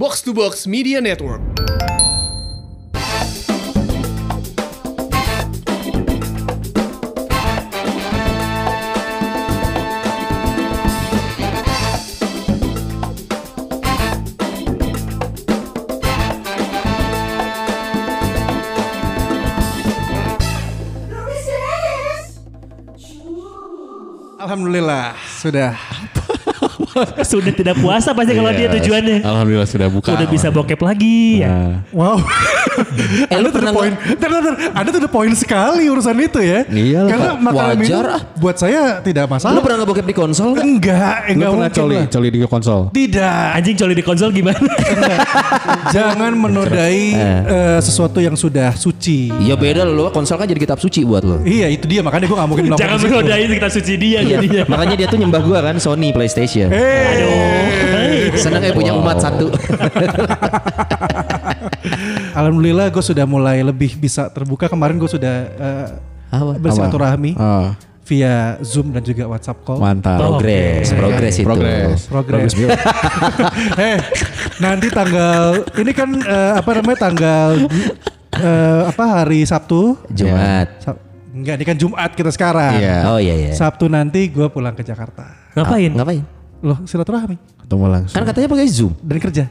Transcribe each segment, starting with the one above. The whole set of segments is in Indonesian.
Box to Box Media Network. Alhamdulillah sudah. Sudah tidak puasa pasti kalau dia Iya. tujuannya. Alhamdulillah sudah buka. Udah bisa bokep lagi ya. Nah, Wow. Eh, Anda lu tuh the point. Bentar, bentar. Anda tuh the point sekali urusan itu ya. Iyalah, Karena makanan Wajar, minum ah. buat saya tidak masalah. Lu pernah ngebokep di konsol nggak? Enggak, lu enggak pernah coli, lah. coli di konsol? Tidak. Anjing coli di konsol gimana? Jangan menodai eh, sesuatu yang sudah suci. Iya beda lo, konsol kan jadi kitab suci buat lo. Iya itu dia makanya gue gak mungkin melakukan Jangan di situ. menodai kita suci dia Iya, jadinya. makanya dia tuh nyembah gua kan Sony PlayStation. Eh, Seneng ya punya umat satu. Alhamdulillah gue sudah mulai lebih bisa terbuka. Kemarin gue sudah eh, Apa? bersilaturahmi Ah, via Zoom dan juga WhatsApp call. mantap. Progres, progres itu. Progres. Progres. eh, nanti tanggal ini kan eh, apa namanya tanggal eh, apa hari Sabtu? Jumat. Sab- enggak, ini kan Jumat kita sekarang. Iya. Oh iya iya. Sabtu nanti gue pulang ke Jakarta. Ngapain? Ah, ngapain? Loh, silaturahmi Ketemu langsung. Kan katanya pakai Zoom. dan kerja.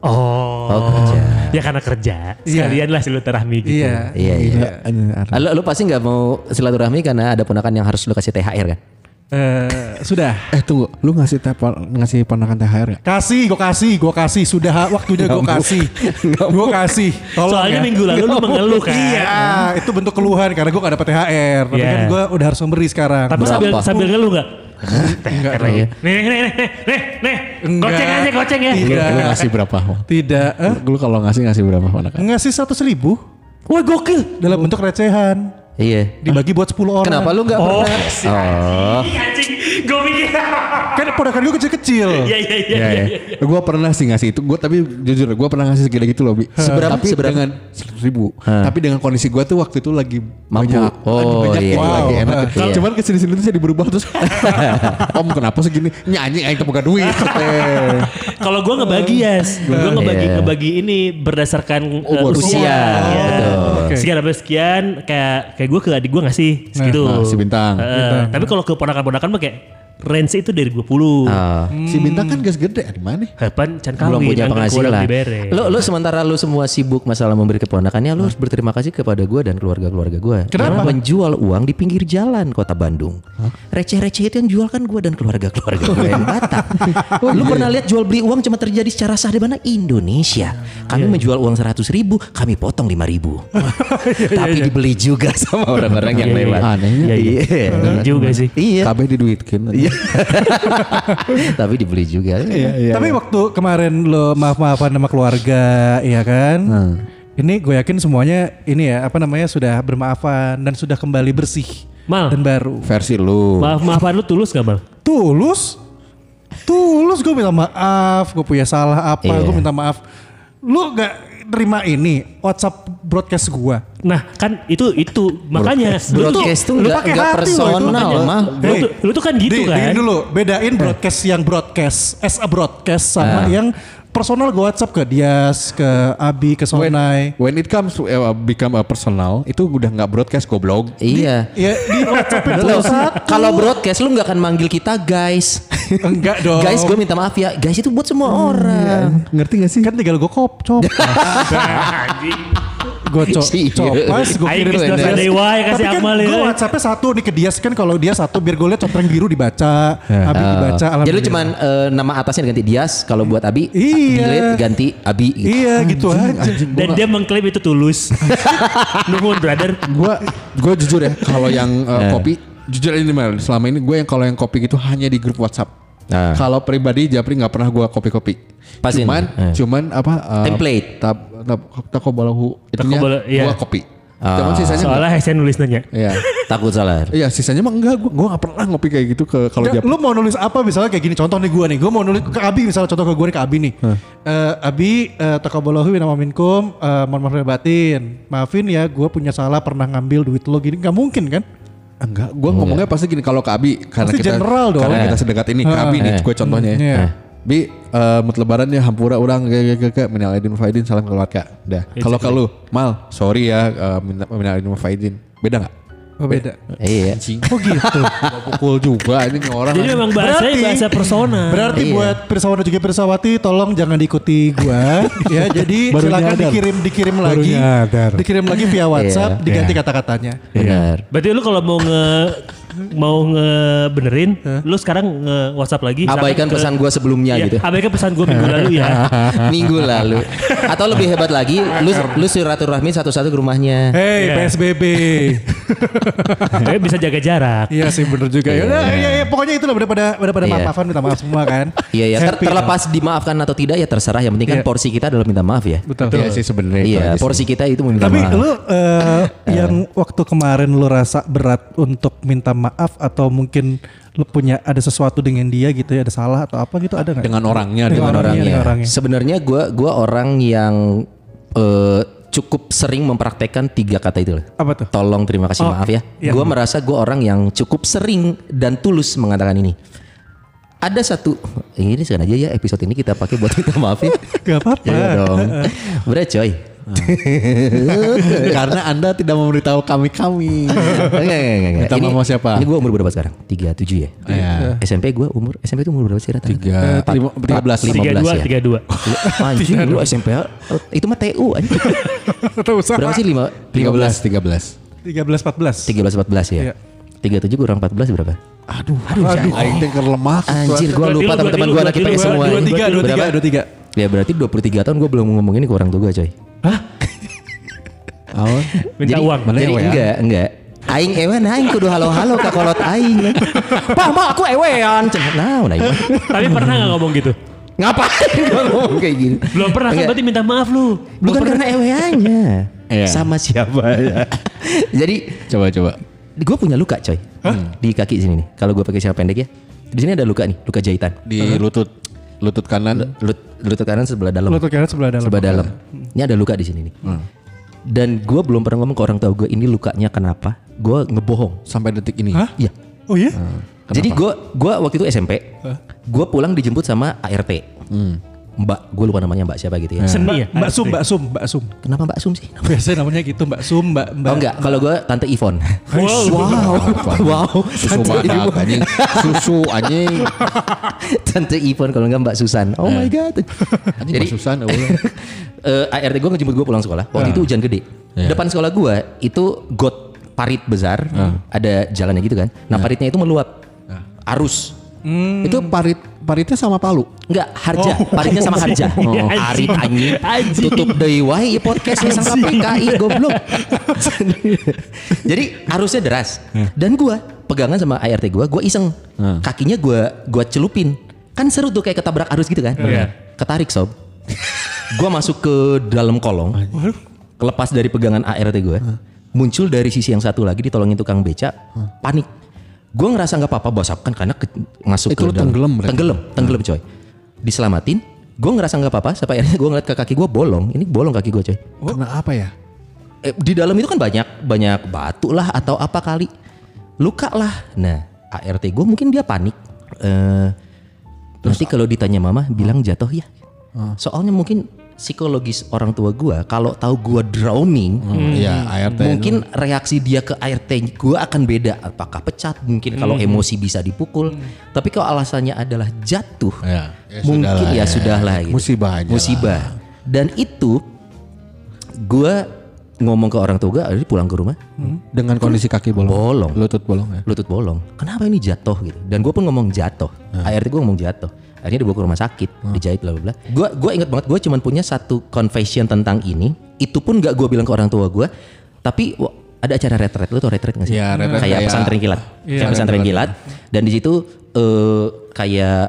Oh. Oh, kerja. Ya karena kerja. Iya. Sekalian lah silaturahmi gitu. Iya. Iya iya. Arah. Ah, Lu, lu pasti nggak mau silaturahmi karena ada ponakan yang harus lu kasih THR kan? Eh, sudah. Eh tunggu, lu ngasih tepal, ngasih ponakan THR ya? Kasih, gue kasih, gue kasih. Sudah waktunya gue kasih. Gue kasih. Tolong Soalnya ya. minggu lalu lu mengeluh kan. Iya, itu bentuk keluhan karena gue gak dapet THR. Tapi Iya. kan gue udah harus memberi sekarang. Tapi sambil sambil ngeluh nggak? Enggak Karena ya. Nih nih nih nih nih nih. Enggak. Goceng aja goceng ya. Lu, Tidak. lu ngasih berapa? Tidak. Eh? Lu kalau ngasih ngasih berapa ponakan? Ngasih seratus ribu Wah gokil. dalam bentuk recehan. Iya. Dibagi buat 10 orang. Kenapa lu nggak Oh, pernah? si Oh. anjing. Gue mikir. Kan ponakan gue kecil-kecil. Iya iya iya. Iya iya. ya. Gue pernah sih ngasih itu. Gue tapi jujur gue pernah ngasih segede gitu loh bi. Seberapa- Tapi seberapa? dengan seratus ribu. Tapi dengan kondisi gue tuh waktu itu lagi Mampu. banyak, Oh, lagi banyak iya. lagi Wow. enak. Iya. Cuman ke sini sini tuh saya berubah terus. Om kenapa segini? Nyanyi aing bukan duit. Eh. Kalau gue ngebagi yes, gue ngebagi Iya. ngebagi ini berdasarkan uh, buat usia. usia, Iya. betul. Oke. Sekian apa sekian kayak kayak gue ke adik gue ngasih segitu. Nah, si Bintang. Eh, Tapi kalau ke ponakan-ponakan mah kayak range itu dari 20. Ah. Si bintang kan gas gede di mana? Kapan can belum kawin, punya angkat kurang penghasilan. Lu, lu sementara lu semua sibuk masalah memberi keponakannya, lu harus berterima kasih kepada gue dan keluarga-keluarga gue. Kenapa? Yang menjual uang di pinggir jalan kota Bandung. Receh-receh itu yang jual kan gue dan keluarga-keluarga gue yang Batak. lu pernah lihat jual beli uang cuma terjadi secara sah di mana? Indonesia. Kami menjual uang 100 ribu, kami potong 5 ribu. Tapi dibeli juga sama orang-orang yang Iya, iya, lewat. iya. Anehnya. Iya, iya. Iya. Juga sih. Iya. Kabeh diduitkin. Iya. Tapi dibeli juga. Iya. Tapi waktu kemarin lo maaf-maafan sama keluarga, iya kan? Ini gue yakin semuanya ini ya apa namanya sudah bermaafan dan sudah kembali bersih Mal, dan baru. Versi lu. maaf maafan lu tulus gak mal? Tulus, tulus gue minta maaf, gue punya salah apa, Iya. gue minta maaf. Lu gak terima ini WhatsApp broadcast gue? Nah kan itu itu makanya lu tuh Broadcast tuh lu pakai loh personal Makanya, mah. lu, tuh, lu tuh kan gitu Di, kan. dulu, bedain broadcast yang broadcast as a broadcast sama yang personal gue WhatsApp ke Dias, ke Abi, ke When, Sonai. when it comes to uh, become a personal, itu udah nggak broadcast goblok. Iya. Ya di WhatsApp itu kalau broadcast lu nggak akan manggil kita guys. Enggak dong. guys gue minta maaf ya. Guys itu buat semua orang. Ngerti gak sih? kan tinggal gue kop, cop. Anjing. Gue cop, Iya. copas, gue kirim ke Dias. dewa ya kasih Tapi kan ya. gue WhatsAppnya satu nih ke Dias kan kalau dia satu biar gue lihat contreng biru dibaca, Abi dibaca. Jadi lu cuman eh, nama atasnya ganti Dias. Kalau buat Abi, Iya. delete ganti Abi. Gitu. Iya gitu aja. Dan dia mengklaim itu tulus. Nuhun brother. Gua gua jujur ya kalau yang uh, kopi jujur ini Mel, selama ini gue yang kalau yang kopi gitu hanya di grup WhatsApp. Nah. Kalau pribadi Japri nggak pernah gua kopi-kopi. Cuman eh. cuman apa uh, Template. Tab, takobalahu itunya Takobalahu, iya. gua kopi. Cuman sisanya Soalnya enggak. Hesen nulis nanya. Iya. Takut salah. Iya, sisanya mah enggak gua gua nggak pernah ngopi kayak gitu ke kalau lu mau nulis apa misalnya kayak gini contoh nih gue nih gue mau nulis ke Abi misalnya contoh ke gue nih ke Abi nih Eh, Abi uh, takabalahu wa minkum eh, mohon maaf batin maafin ya gue punya salah pernah ngambil duit lo gini nggak mungkin kan Enggak, gua ngomongnya pasti gini kalau ke Abi karena Pasti kita general dong. karena kita Eh. sedekat ini ke. Abi nih, Eh. gue contohnya. Iya. Eh. Bi, eh mut lebaran ya hampura orang ge ge ge ge minal aidin faidin salam keluarga. Dah. Kalau kalau Mal, sorry ya eh, minal aidin faidin. Beda nggak? Oh beda. Iya. Anjing. Oh gitu. pukul juga ini orang. Jadi memang bahasanya Berarti- bahasa persona. Berarti Iya. buat dan juga Pirsawati tolong jangan diikuti gua ya. Jadi Baru silakan nyadar. dikirim dikirim Baru lagi. nyadar. Dikirim lagi via WhatsApp Iya. diganti kata-katanya. Benar. Berarti lu kalau mau nge mau ngebenerin, lu sekarang nge WhatsApp lagi. Abaikan pesan gue sebelumnya Iya, gitu. Abaikan pesan gue minggu lalu ya. Minggu lalu. Atau lebih hebat lagi, lu lu silaturahmi satu-satu ke rumahnya. Hey Iya. PSBB. Eh, bisa jaga jarak. Iya sih bener juga. Ya udah, iya, iya, pokoknya itu lah pada pada Iya. maaf-maafan minta maaf semua kan. Iya ya, ter- terlepas dimaafkan atau tidak ya terserah. Yang penting kan Iya. porsi kita adalah minta maaf ya. Betul. Iya sih sebenarnya. itu Iya, porsi kita itu meminta Tapi maaf. lu eh, yang waktu kemarin lu rasa berat untuk minta maaf atau mungkin lu punya ada sesuatu dengan dia gitu ya, ada salah atau apa gitu ada nggak? dengan orangnya Dengan dengan orangnya. orangnya. orangnya. Sebenarnya gua gua orang yang eh, cukup sering mempraktekkan tiga kata itu. Apa tuh? Tolong terima kasih Oh, maaf ya. iya. Gua merasa gua orang yang cukup sering dan tulus mengatakan ini. Ada satu ini sengaja ya episode ini kita pakai buat minta maaf ya. Gak apa-apa. Iya dong. Berat coy. Karena Anda tidak memberitahu kami-kami. Enggak, enggak, enggak, enggak. Minta maaf sama siapa? Ini gue umur berapa sekarang? 37 ya? Iya. SMP gue umur, SMP itu umur berapa sih? Tiga, Empat- lima- tiga belas. empat- Tiga 15 dua, ya? tiga dua. Anjing dulu SMP ya, eh, itu mah TU anjing. Berapa sih? Lima, 13, 13. 13 14. 13 14 ya? Iya. 37 kurang 14 berapa? Aduh, aduh, aing teh keur lemah. Anjir gue lupa lu, teman-teman gue anak IPS semua. berarti lu, 23 Berapa? 23 23. Ya berarti 23 tahun gue belum ngomong ini ke orang tua gue coy. Minta jadi, uang. Jadi enggak, enggak. Aing ewan aing kudu halo-halo ke kolot aing. Pak, pak aku ewean. Cenah nah, nah, iya. Tapi pernah gak ngomong gitu? Ngapain ngomong kayak gini? Belum pernah kan Enggak. berarti minta maaf lu. Bukan karena eweannya. Iya. Sama siapa ya. Jadi Coba coba. gue punya luka coy. Di kaki sini nih. Kalau gue pakai celana pendek ya. Di sini ada luka nih, luka jahitan. Di lutut lutut kanan. Lut, lutut kanan sebelah dalam. Lutut kanan sebelah dalam. Sebelah dalam. Ini ada luka di sini nih. Dan gue belum pernah ngomong ke orang tua gue ini lukanya kenapa. Gue ngebohong. sampai detik ini. Hah? Iya. Oh iya? Jadi gue gua waktu itu SMP, gue pulang dijemput sama ART. Mbak, gue lupa namanya Mbak siapa gitu ya. Seni ya? Mbak Sum, Mbak Sum, Mbak Sum. Kenapa Mbak Sum sih? Biasanya namanya gitu Mbak Sum, Mbak Mbak. Oh enggak, kalau gue Tante Ivon. Wow. wow, wow. Susu badak anjing. Susu anjing. Tante Ivon kalau enggak Mbak Susan. Oh my god. Anjing Jadi Mbak Susan eueuh. eh, ART gue ngejemput gue pulang sekolah. Waktu itu hujan gede. Depan sekolah gue itu got parit besar, ada jalannya gitu kan. Nah paritnya itu meluap, arus. Itu parit paritnya sama Palu. Enggak, harja. Paritnya sama harja. Oh, Ya, arit anjing. Tutup deui wae ieu podcastnya sang KPKI goblok. Jadi arusnya deras. Dan gua pegangan sama ART gua, gua iseng. Kakinya gua gua celupin. Kan seru tuh kayak ketabrak arus gitu kan. Iya. Ketarik sob. gua masuk ke dalam kolong. Kelepas dari pegangan ART gua. Muncul dari sisi yang satu lagi ditolongin tukang beca. Panik. Gua ngerasa nggak apa-apa bosap kan karena ke- masuk Itu ke dalam. tenggelam? Tenggelam, tenggelam coy. Diselamatin. Gue ngerasa nggak apa-apa. Sampai akhirnya gue ngeliat ke kaki gue bolong. Ini bolong kaki gue coy. Karena apa ya? Eh, di dalam itu kan banyak banyak batu lah atau apa kali. Luka lah. Nah ART gue mungkin dia panik. Eh, nanti kalau ditanya mama bilang jatuh ya. Soalnya mungkin psikologis orang tua gue kalau tahu gue drowning. Iya, ART. Mungkin reaksi dia ke ART gue akan beda. Apakah pecat? Mungkin kalau emosi bisa dipukul. Tapi kalau alasannya adalah jatuh, Ya, ya mungkin sudahlah ya ya. sudahlah gitu. Musibah aja lah. Musibah. Dan itu gue ngomong ke orang tua gue, jadi pulang ke rumah, dengan kondisi kaki bolong. Bolong. Lutut bolong ya. lutut bolong. Kenapa ini jatuh gitu? Dan gue pun ngomong jatuh. ART gue ngomong jatuh. Akhirnya dibawa ke rumah sakit, dijahit bla bla bla. Gue gue inget banget gue cuman punya satu confession tentang ini. Itu pun gak gue bilang ke orang tua gue. Tapi ada acara retret lu tuh retret gak sih? Iya, retret kayak kayak- pesantren kilat. kayak pesantren kilat. Dan di situ eh, kayak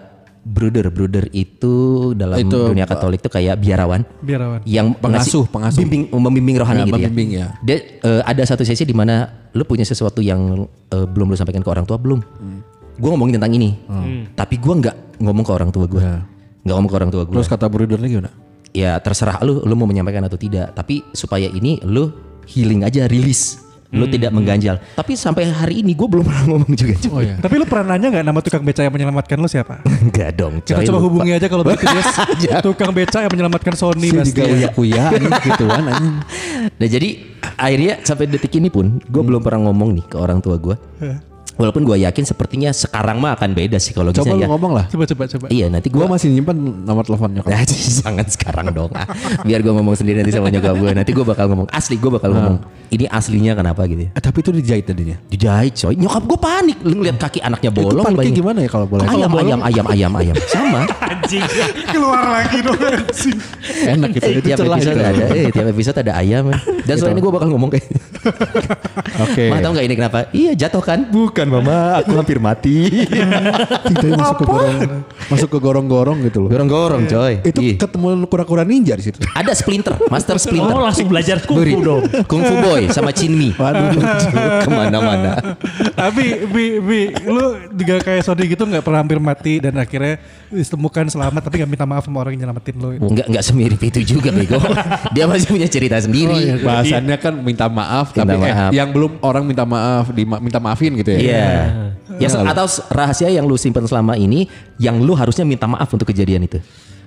brother brother itu dalam Itu, dunia Katolik tuh kayak biarawan Biarawan. yang Pengasuh, pengasuh. bimbing membimbing rohani Ya, gitu membimbing, ya. ya. Dia eh, ada satu sesi di mana lu punya sesuatu yang eh, belum lu sampaikan ke orang tua belum. Gue ngomongin tentang ini, tapi gue nggak ngomong ke orang tua gue, nggak ngomong ke orang tua gue. Terus kata brudernya gimana? ya terserah lu, lu mau menyampaikan atau tidak. Tapi supaya ini lu healing aja, rilis. Lu tidak mengganjal. Tapi sampai hari ini gue belum pernah ngomong juga. Oh iya. Tapi lu pernah nanya nggak nama tukang beca yang menyelamatkan lu siapa? Enggak dong. Kita coy, coba lupa. hubungi aja kalau begitu. Tukang beca yang menyelamatkan Sony Si pasti. juga uya-uya anjing gituan anjing. Nah jadi akhirnya sampai detik ini pun gue belum pernah ngomong nih ke orang tua gue. Walaupun gue yakin sepertinya sekarang mah akan beda psikologisnya Coba lu ya. ngomong lah. Coba coba coba. Iya nanti gue Gua masih nyimpan nomor telepon nyokap. Nah, jangan sekarang dong. Ah, Biar gue ngomong sendiri nanti sama nyokap gue. Nanti gue bakal ngomong asli, gue bakal ngomong. Ini aslinya kenapa gitu ya. Eh, tapi itu dijahit tadinya. Dijahit coy. Nyokap gue panik. Lu ngeliat kaki anaknya bolong. itu paniknya gimana ya kalau boleh? Ayam, ayam, ayam, ayam, ayam. Sama. Anjing. Keluar lagi dong anjing. Enak gitu. Eh, itu tiap celah episode itu. ada, eh, tiap episode ada ayam. Dan soal ini gue bakal ngomong kayak, Oke. Mama tahu nggak ini kenapa? Iya jatuh kan? Bukan mama, aku hampir mati. Kita masuk ke gorong masuk ke gorong-gorong gitu loh. Gorong-gorong coy. Itu Ih. ketemu kura-kura ninja di situ. Ada Splinter, Master Splinter. Oh langsung belajar kungfu dong. Kung Fu Boy sama Chin Mi. Waduh. Ke mana-mana. Tapi bi, bi, lu juga kayak Sony gitu nggak pernah hampir mati dan akhirnya ditemukan selamat tapi nggak minta maaf sama orang yang nyelamatin lu. Enggak enggak semirip itu juga bego. Dia masih punya cerita sendiri. Bahasannya kan minta maaf Minta tapi eh, maaf. yang belum orang minta maaf di minta maafin gitu ya. Iya. Iya. atau rahasia yang lu simpan selama ini yang lu harusnya minta maaf untuk kejadian itu.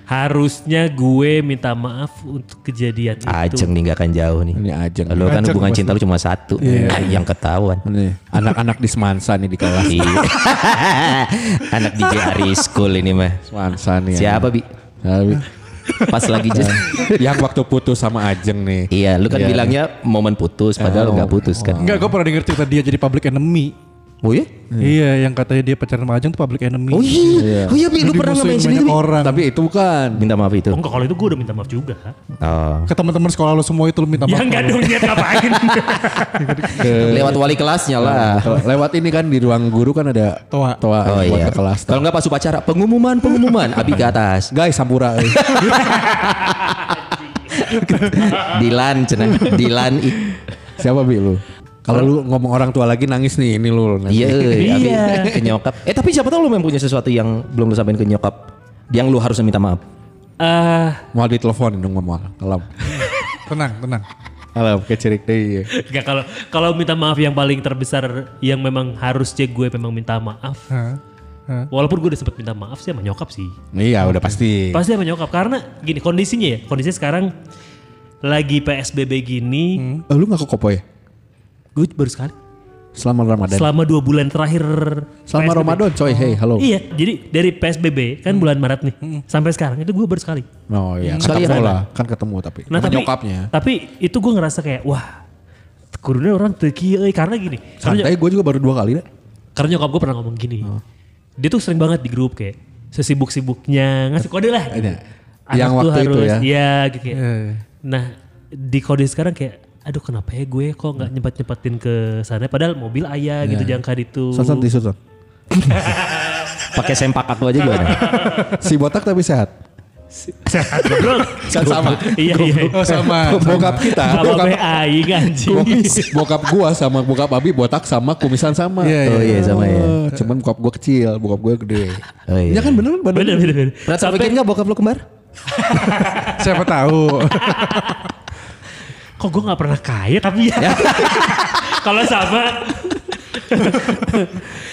Harusnya gue minta maaf untuk kejadian itu. Ajeng nih gak akan jauh nih. Ini ajeng. Lu kan Ajeng hubungan cinta lu cuma satu. Yang ketahuan. Anak-anak di Semansa nih di kelas. Iya. Anak DJ Ari School ini mah. Semansa nih. Siapa bi? Tapi, Pas lagi just yang waktu putus sama Ajeng nih. Iya, lu kan Iya. bilangnya momen putus padahal nggak putus kan. Enggak, gue pernah denger cerita dia jadi public enemy. Oh iya? Iya, yang katanya dia pacaran sama Ajeng tuh public enemy. Oh iya. Oh iya, Bi, lu pernah itu, Bi? orang. Tapi itu bukan. Minta maaf itu. Oh enggak kalau itu gue udah minta maaf juga. Oh. Ke teman-teman sekolah lu semua itu lu minta Ya maaf. enggak dong dia ngapain. Lewat wali kelasnya lah. Lewat ini kan di ruang guru kan ada Toa. toa Oh buat iya. ke kelas. Kalau nggak pas upacara, pengumuman, pengumuman, Abi ke atas. Guys, sampura. Dilan, cenah. Dilan. Siapa bi lu? Kalau lu ngomong orang tua lagi nangis nih, ini lu. Iya, Iya. ke nyokap. Eh tapi siapa tahu lu memang punya sesuatu yang belum lu sampaikan ke nyokap. Yang lu harusnya minta maaf. Eh, Mau ditelepon dong mau Alam. Tenang, tenang. Alam kecirik deh. iya. enggak kalau kalau minta maaf yang paling terbesar yang memang harusnya gue memang minta maaf. Hah? Hah? Walaupun gue udah sempet minta maaf sih sama nyokap sih. Iya, udah pasti. Pasti sama nyokap karena gini kondisinya ya. Kondisinya sekarang lagi PSBB gini. Eh, lu gak ke Kopo ya? Gue baru sekali. Selama Ramadan. Selama dua bulan terakhir. Selama PSBB. Ramadan coy, hey, halo. Iya, jadi dari PSBB kan bulan Maret nih sampai sekarang itu gue baru sekali. Oh iya, Sekali ketemu ya, lah. Kan ketemu tapi. Nah tapi nyokapnya. tapi itu gue ngerasa kayak wah kurunnya orang teki euy karena gini. Karena, Santai gue juga baru dua kali deh. karena nyokap gue pernah ngomong gini. Dia tuh sering banget di grup kayak sesibuk-sibuknya ngasih kode lah. Gitu. Iya. Yang waktu itu ya. Iya gitu kayak. Iya, iya. Nah di kode sekarang kayak aduh kenapa ya gue kok nggak nyempet nyepetin ke sana padahal mobil ayah gitu Iya. jangka itu. San tisu san. Pakai sempak aku aja gimana? Si botak tapi sehat. Sehat goblok. Sama. iya iya. Oh sama. Bokap kita, bokap, aing anjing. bokap gua sama bokap Abi botak sama kumisan sama. Iya, Oh iya sama ya. Cuman bokap gua kecil, bokap gua gede. Oh iya. Ya kan bener bener. Bener bener bener. Sampai nggak bokap lu kembar? Siapa tahu. Kok gue gak pernah kaya tapi ya. Kalau sama.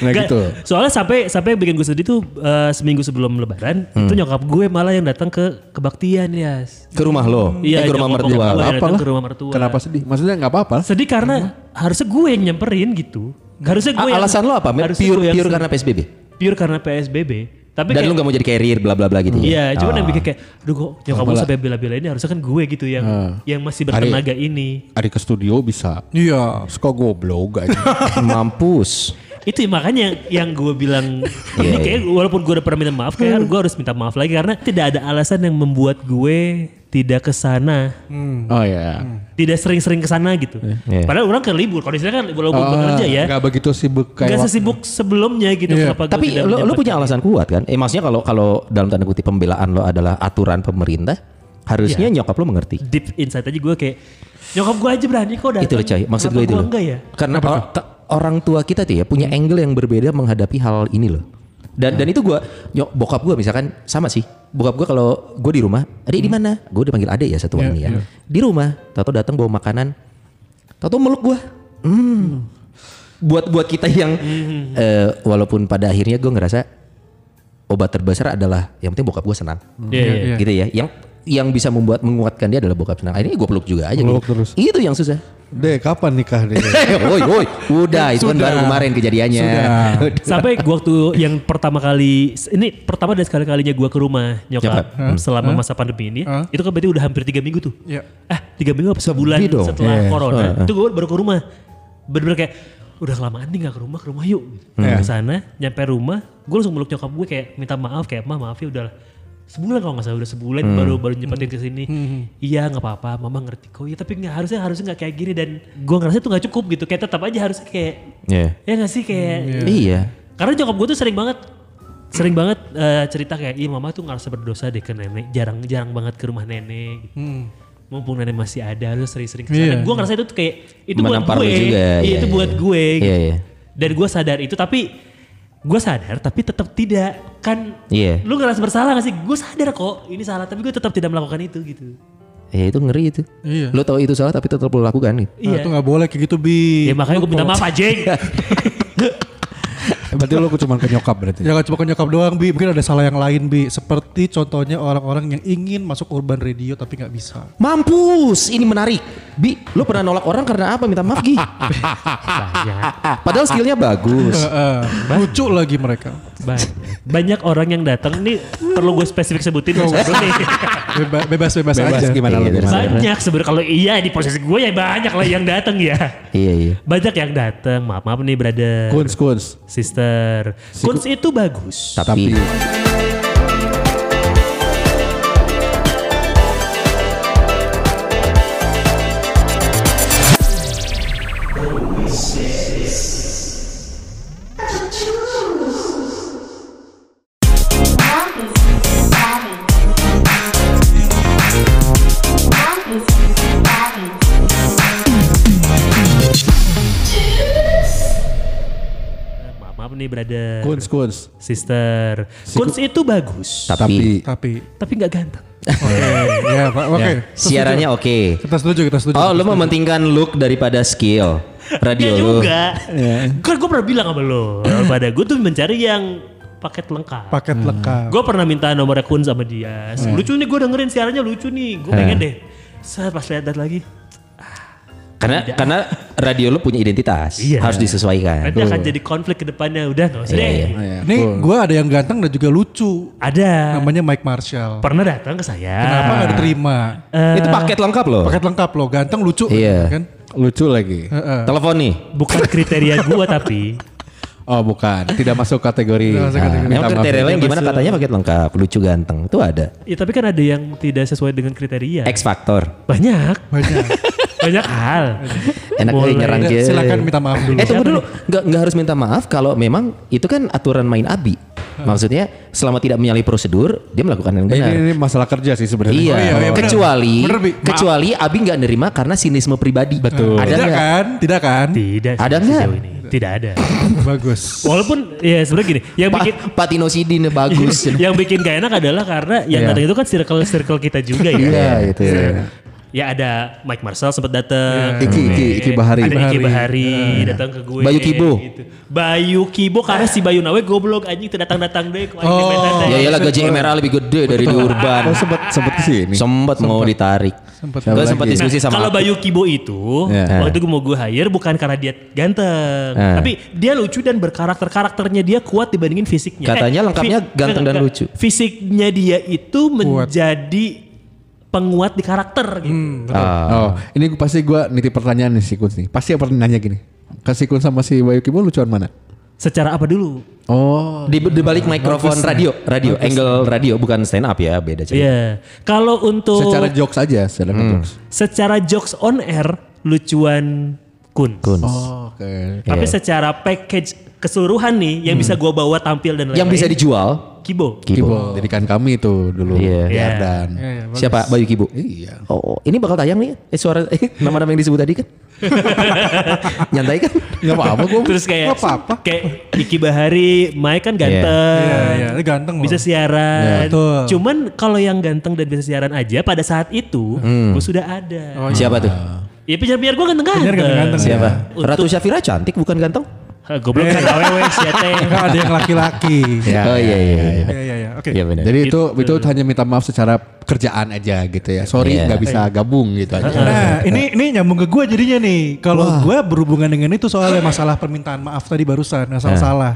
Nah Nggak, gitu. Soalnya sampai sampai bikin gue sedih tuh eh, seminggu sebelum lebaran itu nyokap gue malah yang datang ke kebaktian ya. Ke rumah lo? eh, ke rumah mertua. Apa lah. ke rumah mertua. Kenapa sedih? Maksudnya nggak apa-apa. Sedih karena harusnya gue yang nyamperin gitu. Harusnya gue A- yang- alasan lo apa? Pure yang pure karena PSBB. pure karena PSBB. Tapi Dan kayak- lu gak mau jadi carrier bla bla bla gitu. Iya, cuman Oh. yang bikin kayak, aduh kok nyokap gue Malah- sampai bela-bela ini harusnya kan gue gitu yang yang masih Hari- bertenaga ini. Ari ke studio bisa. Iya. Suka goblok aja. Mampus. Itu makanya yang gue bilang ini Iya, kayak walaupun gue udah pernah minta maaf kayak gue harus minta maaf lagi karena tidak ada alasan yang membuat gue tidak ke sana, oh ya. tidak sering-sering ke sana gitu. Iya. Padahal orang kan libur, kondisinya kan walaupun Oh, bekerja ya, Nggak begitu sibuk nggak kayak waktu- sesibuk sebelumnya gitu. Iya. Kenapa Tapi lo, lo punya alasan kuat kan? Eh maksudnya kalau kalau dalam tanda kutip pembelaan lo adalah aturan pemerintah, harusnya nyokap lo mengerti. deep inside aja gue kayak nyokap gue aja berani kok datang. Itu loh coy, maksud gue itu gua loh. enggak ya? Karena or- ta- orang tua kita tuh ya punya angle yang berbeda menghadapi hal ini loh. Dan dan itu gua nyok bokap gua misalkan sama sih. Bokap gua kalau gue di rumah, "Adik di mana?" Gue udah panggil adek ya satu ini ya. Di rumah, tahu datang bawa makanan. Tahu meluk gua. buat buat kita yang eh, walaupun pada akhirnya gue ngerasa obat terbesar adalah yang penting bokap gue senang. Iya, iya. Iya. Gitu ya. Yang yang bisa membuat menguatkan dia adalah bokap senang. Akhirnya gue peluk juga aja. Peluk gitu. terus. Itu yang susah. Deh, kapan nikah deh? woi, woi, udah itu kan Sudah. baru kemarin kejadiannya. Udah. Sampai waktu yang pertama kali, ini pertama dan sekali kalinya gua ke rumah nyokap Nyokap. selama masa pandemi ini, Hah? itu kan berarti udah hampir tiga minggu tuh. Iya. Ah tiga minggu apa sebulan dong. setelah Iya. corona, itu gue baru ke rumah. Bener-bener kayak udah kelamaan nih gak ke rumah, ke rumah yuk. Ke sana, nyampe rumah, gue langsung meluk nyokap gue kayak minta maaf, kayak mah maaf ya udah sebulan kalau nggak salah udah sebulan baru baru nyepetin ke sini. Iya nggak apa-apa, mama ngerti kok. Iya tapi nggak harusnya harusnya nggak kayak gini dan gue ngerasa itu nggak cukup gitu. Kayak tetap aja harusnya kayak Iya. ya nggak sih kayak Iya. karena nyokap gue tuh sering banget sering banget eh, cerita kayak iya mama tuh ngerasa berdosa deh ke nenek jarang jarang banget ke rumah nenek gitu. mumpung nenek masih ada harus sering-sering ke sana Iya. gue ngerasa itu tuh kayak itu buat Menampar lu gue juga, iya, iya, itu iya. buat gue gitu. Iya, iya. dan gue sadar itu tapi gue sadar tapi tetap tidak kan Iya. lu ngerasa bersalah gak sih gue sadar kok ini salah tapi gue tetap tidak melakukan itu gitu Ya itu ngeri itu. Iya. Lo tahu itu salah tapi tetap lo lakukan gitu. Nah, iya itu nggak boleh kayak gitu bi. ya makanya gue minta maaf aja Berarti lu cuma ke nyokap berarti. Jangan cuma ke nyokap doang bi, mungkin ada salah yang lain bi. Seperti contohnya orang-orang yang ingin masuk urban radio tapi nggak bisa. Mampus, ini menarik. Bi, lo pernah nolak orang karena apa? Minta maaf Gi. Padahal skillnya bagus. Heeh. lucu lagi mereka. Banyak banyak orang yang datang. Ini perlu gue spesifik sebutin nggak usah nih Beba- bebas bebas, Bebas aja. gimana Iya, banyak sebenarnya kalau iya di posisi gue ya banyak lah yang datang ya. Iya iya. banyak yang datang. Maaf maaf nih brother. Kuns, kuns. sister. Kunst itu bagus. Tapi, Tapi brother kuns, kuns. sister kunst itu bagus tapi, Tapi tapi tapi nggak ganteng oke ya Pak, oke. siarannya oke. Kita setuju kita setuju. Oh, lo mementingkan look daripada skill radio ya lo. juga kan gue pernah bilang sama lo pada gue tuh mencari yang paket lengkap paket lengkap. Gue pernah minta nomornya Kun sama dia. Lucu nih gue dengerin siarannya lucu nih. Gue pengen deh. Saat pas lihat lagi. Karena karena radio lo punya identitas, Iya. harus disesuaikan. Nanti akan jadi konflik ke depannya. Udah gak usah Iya, deh. iya. Nih gue ada yang ganteng dan juga lucu. Ada. Namanya Mike Marshall. Pernah datang ke saya. Kenapa nggak diterima? Itu paket lengkap loh. Paket lengkap loh, ganteng lucu Iya. kan? Lucu lagi. Heeh. Telepon nih. Bukan kriteria gue tapi. Oh bukan, tidak masuk kategori. Tidak masuk kategori. maaf. kriteria lain gimana katanya paket lengkap, lucu ganteng. Itu ada. Ya tapi kan ada yang tidak sesuai dengan kriteria. X Factor. Banyak. Banyak. Banyak hal. Enak kali nyerang dia. silakan minta maaf dulu. Eh tunggu dulu, nggak nggak harus minta maaf kalau memang itu kan aturan main abi. Maksudnya selama tidak menyalahi prosedur, dia melakukan yang benar. Ini, ini masalah kerja sih sebenarnya. Iya, Oh, iya, iya, kecuali Benar, Bi. kecuali Abi nggak nerima karena sinisme pribadi. Betul. Ada Tidak kan? Tidak kan? Tidak. Ada nggak? ini. Tidak ada. Bagus. Walaupun ya sebenarnya gini. Yang Pa bikin Patino Sidin bagus. yang bikin gak enak adalah karena yang Iya. datang itu kan circle circle kita juga ya. Iya, gitu ya. Ya ada Mike Marcel sempat datang. Iki, Iki, Iki Bahari. Ada Iki Bahari. Bahari datang ke gue. Bayu Kibo. Gitu. Bayu Kibo karena si Bayu Nawe goblok anjing tuh datang-datang deh. Oh. ya iyalah gaji MRA lebih gede dari di Urban. Oh sempat sempat ke sini. Sempat mau ditarik. Gue Siapa sempat lagi? diskusi sama Kalau. Bayu Kibo itu Ya. waktu itu gue mau gue hire bukan karena dia ganteng, Eh. tapi dia lucu dan berkarakter karakternya dia kuat dibandingin fisiknya. Katanya lengkapnya ganteng dan lucu. Fisiknya dia itu menjadi penguat di karakter gitu. Ah. Oh, ini pasti gue nitip pertanyaan nih si Kun nih. Pasti yang pernah nanya gini. Ke si Kun sama si Bayu Kibo lucuan mana? Secara apa dulu? Oh, Di, di balik mikrofon radio, radio, angle radio bukan stand up ya, beda cerita. Iya. Kalau untuk secara jokes aja, secara jokes. secara jokes on air lucuan Kun. Kun. Oh, oke. Tapi Iya. secara package keseluruhan nih yang bisa gua bawa tampil dan lain-lain. Yang bisa dijual Kibo. Kibo. Didikan kami itu dulu Iya. di Iya. Ardan. Siapa? Bayu Kibo. Iya. Oh, ini bakal tayang nih. Eh, suara eh, nama-nama yang disebut tadi kan? Nyantai kan? Gak apa-apa gue. Terus kayak Nggak apa-apa. kayak Iki Bahari, Mike kan ganteng. Iya, iya, dia ganteng loh. Bisa siaran. Iya, betul. Cuman kalau yang ganteng dan bisa siaran aja pada saat itu Hmm. gue sudah ada. Oh, Siapa tuh? Ya penyiar-penyiar gue ganteng-ganteng. Penyiar ganteng-ganteng. Siapa? Ratu Syafira cantik bukan ganteng? Ah, Goblok kan awewe sia teh. Enggak ada yang laki-laki. oh iya iya iya. Iya iya iya. Oke. Iya benar. Jadi itu itu hanya minta maaf secara kerjaan aja gitu ya. Sorry Iya. nggak bisa gabung gitu aja. Nah ini ini nyambung ke gue jadinya nih. Kalau gue berhubungan dengan itu soalnya masalah permintaan maaf tadi barusan, nggak salah salah.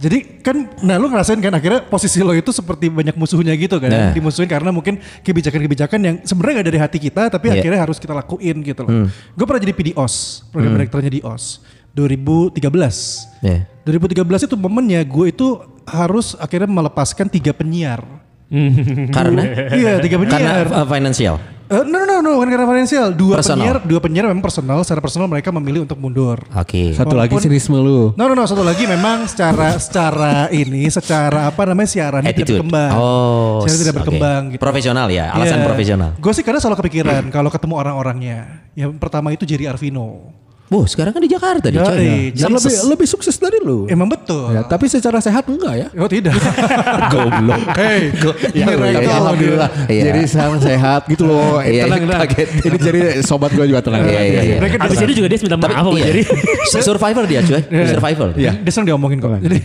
Jadi kan, nah lu ngerasain kan akhirnya posisi lo itu seperti banyak musuhnya gitu kan, Nah. dimusuhin karena mungkin kebijakan-kebijakan yang sebenarnya nggak dari hati kita, tapi Iya. akhirnya harus kita lakuin gitu loh. Gue pernah jadi PDOS, program direkturnya di OS, 2013. Iya. 2013 itu momennya gue itu harus akhirnya melepaskan tiga penyiar. Karena iya tiga penyiar. karena uh, financial. Eh, no, no, no, bukan karena finansial. Dua Personal. penyiar, dua penyiar memang personal. Secara personal mereka memilih untuk mundur. Oke. Satu lagi sinisme lu. No, no, no. Satu lagi memang secara secara ini, secara apa namanya siaran tidak berkembang. Oh, siaran tidak berkembang. Gitu. Profesional ya, alasan Iya. profesional. Gue sih karena selalu kepikiran kalau ketemu orang-orangnya. Yang pertama itu Jerry Arvino. Wah, sekarang kan di Jakarta di China. jadi Dan lebih lebih sukses dari lu. Emang betul. Ya, tapi secara sehat enggak ya? Oh tidak. Goblok. Hei, Ya, ini iya, rekal. Alhamdulillah. Iya. Jadi sekarang sehat gitu loh. Eh, Iya, tenang, iya, tenang. kaget. Jadi jadi sobat gue juga tenang. Iya, iya, iya. Mereka Abis dia- ini juga dia minta maaf sama iya. jadi. Survivor dia cuy, survivor. Iya. Dia sering diomongin kok. Jadi,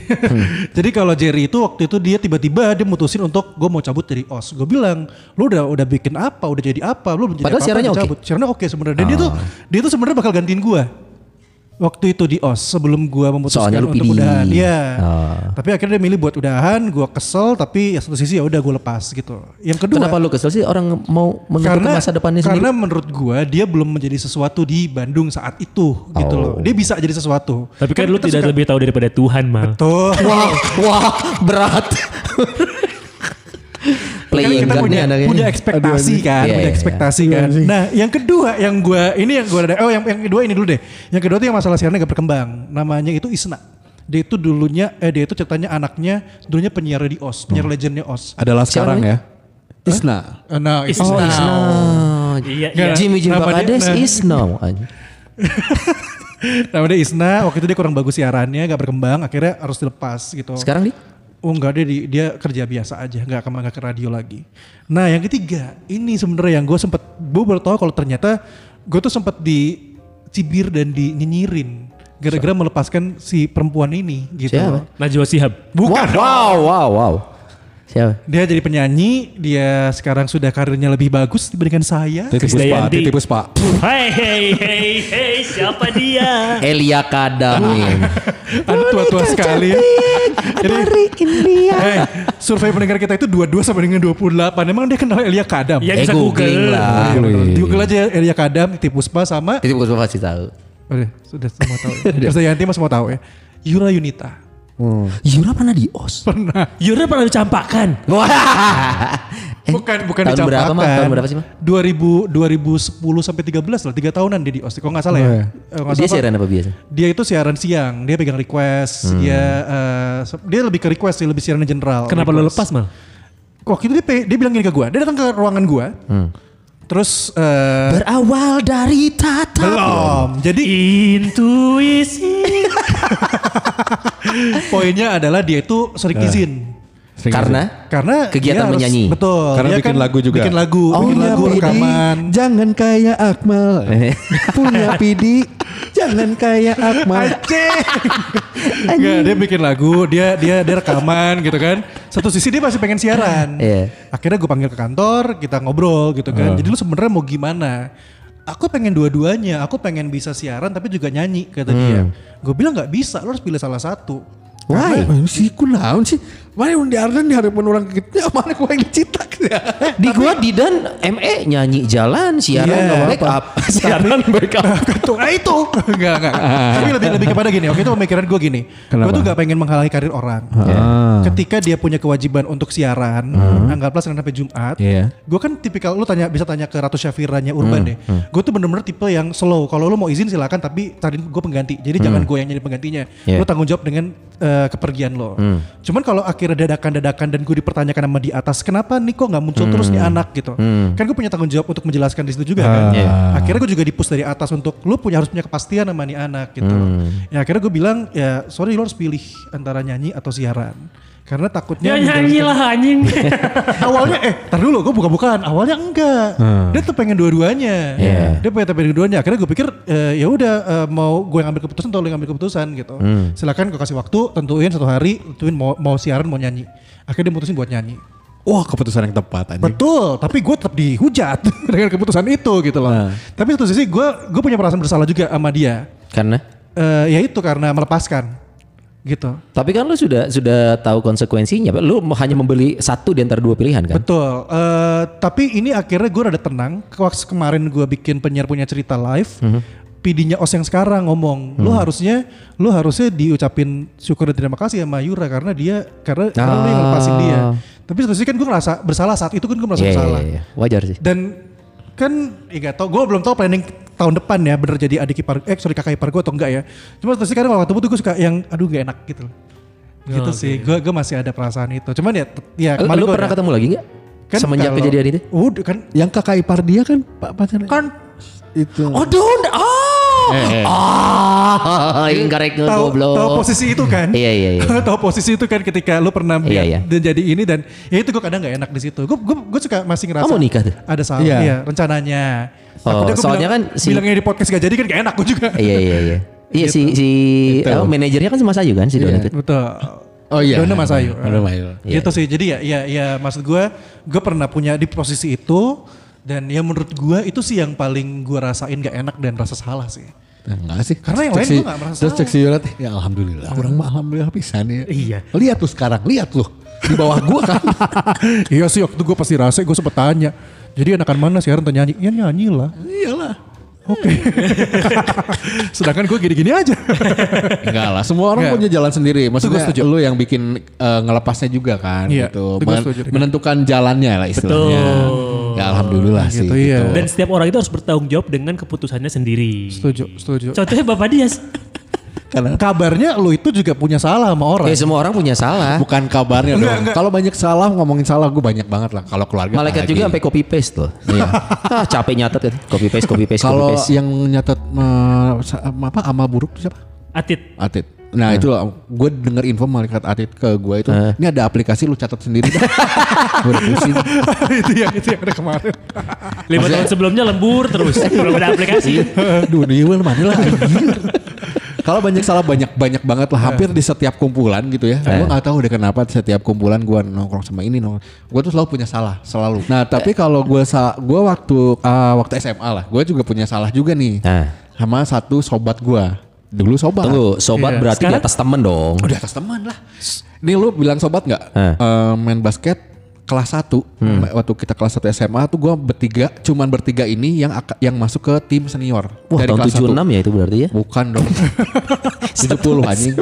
jadi kalau Jerry itu waktu itu dia tiba-tiba dia mutusin untuk gue mau cabut dari OS. Gue bilang, lu udah udah bikin apa, udah jadi apa, lu belum jadi Padahal apa, siarannya udah oke. cabut. Siarannya oke sebenarnya. Dan dia tuh dia tuh sebenarnya bakal gantiin gue. Waktu itu di OS sebelum gue memutuskan Soalnya lu untuk pilih. udahan. Iya. Oh. Tapi akhirnya dia milih buat udahan, gue kesel tapi ya satu sisi ya udah gue lepas gitu. Yang kedua Kenapa lu kesel sih orang mau menentukan karena masa depannya karena sendiri? menurut gua dia belum menjadi sesuatu di Bandung saat itu gitu Oh. loh. Dia bisa jadi sesuatu. Tapi kan lu kita tidak suka- lebih tahu daripada Tuhan mal. Tuh. Wah, wah, berat. Kan Playing kita God punya, punya ekspektasi kan, Iya, punya iya, ekspektasi iya. kan. Iya sih. Nah, yang kedua yang gua ini yang gua ada oh yang yang kedua ini dulu deh. Yang kedua tuh yang masalah siarannya gak berkembang. Namanya itu Isna. Dia itu dulunya eh dia itu ceritanya anaknya dulunya penyiar di OS, penyiar legendnya OS. Adalah sekarang ya. Isna. Eh, Nah, Is Isna. Oh, is now. Iya, iya. Jimmy Jimmy dia- Bakades nah. is now. Namanya Isna. Waktu itu dia kurang bagus siarannya, gak berkembang. Akhirnya harus dilepas gitu. Sekarang di? Oh enggak dia di- dia kerja biasa aja nggak ke nggak ke radio lagi. Nah yang ketiga ini sebenarnya yang gue sempet gue baru tahu kalau ternyata gue tuh sempet dicibir dan dinyinyirin gara-gara melepaskan si perempuan ini gitu. Siapa? Najwa Shihab. Bukan. Wow, wow, wow. Siapa? Dia jadi penyanyi, dia sekarang sudah karirnya lebih bagus dibandingkan saya. Titip puspa, Krisdayanti. titip puspa. Hei, hei, hei, hei, siapa dia? Elia Kadam nih. Aduh tua-tua sekali. Jadi, hey, survei pendengar kita itu 22 sampai dengan 28. Emang dia kenal Elia Kadam? Ya Eh, bisa Google. lah. Iya, bener. Di Google aja Elia Kadam, Titi Puspa sama Itu gue pasti tahu. Oke, sudah semua tahu. Ya. Krisdayanti mas semua tahu ya. Yura Yunita. Yura pernah di OS? Pernah. Yura pernah dicampakkan. Wah. Eh, bukan bukan tahun berapa, dicampakkan. Mah? Tahun berapa sih, Mah? 2000 2010 sampai 13 lah, 3 tahunan dia di OS. Kok nggak salah ya? Oh, iya. Eh, nggak Dia salah, siaran apa biasa? Dia itu siaran siang, dia pegang request, dia eh, se- dia lebih ke request sih, lebih siaran general. Kenapa lu request. lepas mal? Waktu itu dia dia bilang gini ke gua, dia datang ke ruangan gua. Terus eh, Berawal dari tatap. belum. Jadi Intuisi. poinnya adalah dia itu sering izin. Karena Karena Kegiatan harus- menyanyi. betul. Karena dia bikin kan lagu juga. Bikin lagu, Oh bikin ya lagu Pidi, rekaman. jangan kayak Akmal. Punya Pidi, jangan kayak Akmal. Enggak, dia bikin lagu, dia dia dia rekaman gitu kan. Satu sisi dia masih pengen siaran. Iya. Akhirnya gue panggil ke kantor, kita ngobrol gitu kan. Jadi lu sebenarnya mau gimana? Aku pengen dua-duanya. Aku pengen bisa siaran tapi juga nyanyi kata dia. Gue bilang nggak bisa, lu harus pilih salah satu. Why? Wah, sih kunaon sih? Mana yang di Ardan di hadapan orang kita, mana gua yang dicitak ya. Di gua Didan ME nyanyi jalan siaran yeah. make up. Siaran backup. Tuh, nah itu. Enggak, enggak. Tapi lebih lebih kepada gini. Waktu itu pemikiran gue gini. Gue Kenapa? tuh gak pengen menghalangi karir orang. Ah. Ketika dia punya kewajiban untuk siaran, anggaplah Senin sampai Jumat. Iya. Gue kan tipikal, lu tanya bisa tanya ke Ratu Syafiranya Urban deh. Gue tuh bener-bener tipe yang slow. Kalau lu mau izin silakan, tapi cari gue pengganti. Jadi jangan gue yang jadi penggantinya. Iya. Lu tanggung jawab dengan eh, kepergian lo. Cuman kalau akhirnya dadakan-dadakan dan gue dipertanyakan sama di atas, kenapa nih kok nggak muncul terus nih anak gitu? Kan gue punya tanggung jawab untuk menjelaskan di situ juga kan. Iya. Akhirnya gue juga dipus dari atas untuk lu punya harus punya kepastian sama nih anak gitu. Ya akhirnya gue bilang ya sorry lu harus pilih antara nyanyi atau siaran. Karena takutnya Ya nyanyi lah anjing. awalnya eh tar dulu gue buka-bukaan. Awalnya enggak. Dia tuh pengen dua-duanya. Iya. dia pengen pengen dua-duanya. Akhirnya gue pikir eh, ya udah eh, mau gue yang ambil keputusan atau lo yang ambil keputusan gitu. Silakan gue kasih waktu tentuin satu hari tentuin mau mau siaran mau nyanyi. Akhirnya dia mutusin buat nyanyi. Wah keputusan yang tepat anjing. betul tapi gue tetap dihujat dengan keputusan itu gitu loh. Nah. tapi satu sisi gue gue punya perasaan bersalah juga sama dia. Karena? Eh, ya itu karena melepaskan gitu tapi kan lu sudah sudah tahu konsekuensinya. Lu hanya membeli satu di antara dua pilihan kan? Betul. Eh, tapi ini akhirnya gue rada tenang. Waktu kemarin gue bikin penyiar punya cerita live. PD-nya Os yang sekarang ngomong, lu harusnya lu harusnya diucapin syukur dan terima kasih sama Yura karena dia karena karena lu yang ngelepasin dia. Tapi sisi kan gue ngerasa bersalah saat itu kan gue merasa Iya, iya, bersalah. iya. Wajar sih. Dan kan ya gak tau, gue belum tahu planning tahun depan ya bener jadi adik ipar, eh sorry kakak ipar gue atau enggak ya. Cuma terus kadang kalau ketemu tuh gue suka yang aduh gak enak gitu loh. Gitu Oh, sih, gue gue masih ada perasaan itu. Cuman ya, ya kemarin lu gua pernah ketemu lagi nggak? kan Semenjak kalau- kejadian itu? Udah kan, Yang kakak ipar dia kan pak pacarnya. kan itu. Oh, don. Oh. Ah, incorrect tahu goblok. tahu posisi itu kan? Iya, iya, iya. tahu posisi itu kan ketika lu pernah Iya, iya. dan jadi ini dan ya itu gue kadang nggak enak di situ. Gue gue gue suka masih ngerasa. Oh, mau nikah tuh? Ada salah, Iya. iya. rencananya. Oh, Takutnya soalnya bilang, kan si- bilangnya di podcast gak jadi kan gak enak gue juga. Iya iya iya. Iya si si apa, manajernya kan si Mas Ayu kan si Don itu. Betul. Oh iya. Dona Mas Ayu. Dona Mas Ayu. Iya. Gitu sih. Jadi ya ya ya maksud gue gue pernah punya di posisi itu dan ya menurut gue itu sih yang paling gue rasain gak enak dan rasa salah sih. Nah, enggak sih. Karena yang lain si- gua nggak merasa Terus salah. cek si teh, ya alhamdulillah. Orang mah alhamdulillah pisan ya. Iya. Lihat tuh sekarang, lihat lu. Di bawah gua kan. iya sih waktu itu gue pasti rasa gue sempet tanya. Jadi enakan mana sih Aaron nyanyi? Ya nyanyi lah. Iyalah. Oke. Sedangkan gue gini-gini aja. Enggak lah, semua orang Enggak. punya jalan sendiri. Maksudnya setuju. lu yang bikin eh, ngelepasnya juga kan Iya, gitu. Men- setuju menentukan jalannya lah istilahnya. Betul. Ya alhamdulillah sih. Gitu, iya. Dan setiap orang itu harus bertanggung jawab dengan keputusannya sendiri. setuju, setuju. Contohnya Bapak Dias. Karena Kabarnya lu itu juga punya salah sama orang. Ya semua orang punya salah. bukan kabarnya Enggak, dong. Kalau banyak salah ngomongin salah gue banyak banget lah. Kalau keluarga Malaikat juga sampai copy paste tuh. Iya. ah, capek nyatet kan. Copy paste, copy paste, copy Kalau paste. yang nyatet sa- apa amal buruk itu siapa? Atit. Atit. Nah itu gue denger info malaikat Atit ke gue itu. Ini ada aplikasi lu catat sendiri udah pusing. itu yang itu yang ada kemarin. Lima tahun sebelumnya lembur terus. Belum ada aplikasi. Dunia mana lah. Kalau banyak salah banyak banyak banget lah hampir di setiap kumpulan gitu ya. Gue nggak tahu deh kenapa setiap kumpulan gue nongkrong sama ini nongkrong. Gue tuh selalu punya salah selalu. Nah tapi kalau gue sa gue waktu ah, waktu SMA lah, gue juga punya salah juga nih. Nah. Sama satu sobat gue. Dulu sobat. Tunggu, sobat Iya. berarti di Sekarang- atas temen dong. Oh, di atas teman lah. Nih lu bilang sobat nggak? Eh. Eh, main basket kelas 1 waktu kita kelas 1 SMA tuh gua bertiga cuman bertiga ini yang yang masuk ke tim senior Wah dari tahun kelas 76 ya itu berarti ya. Bukan dong. 70 anjing.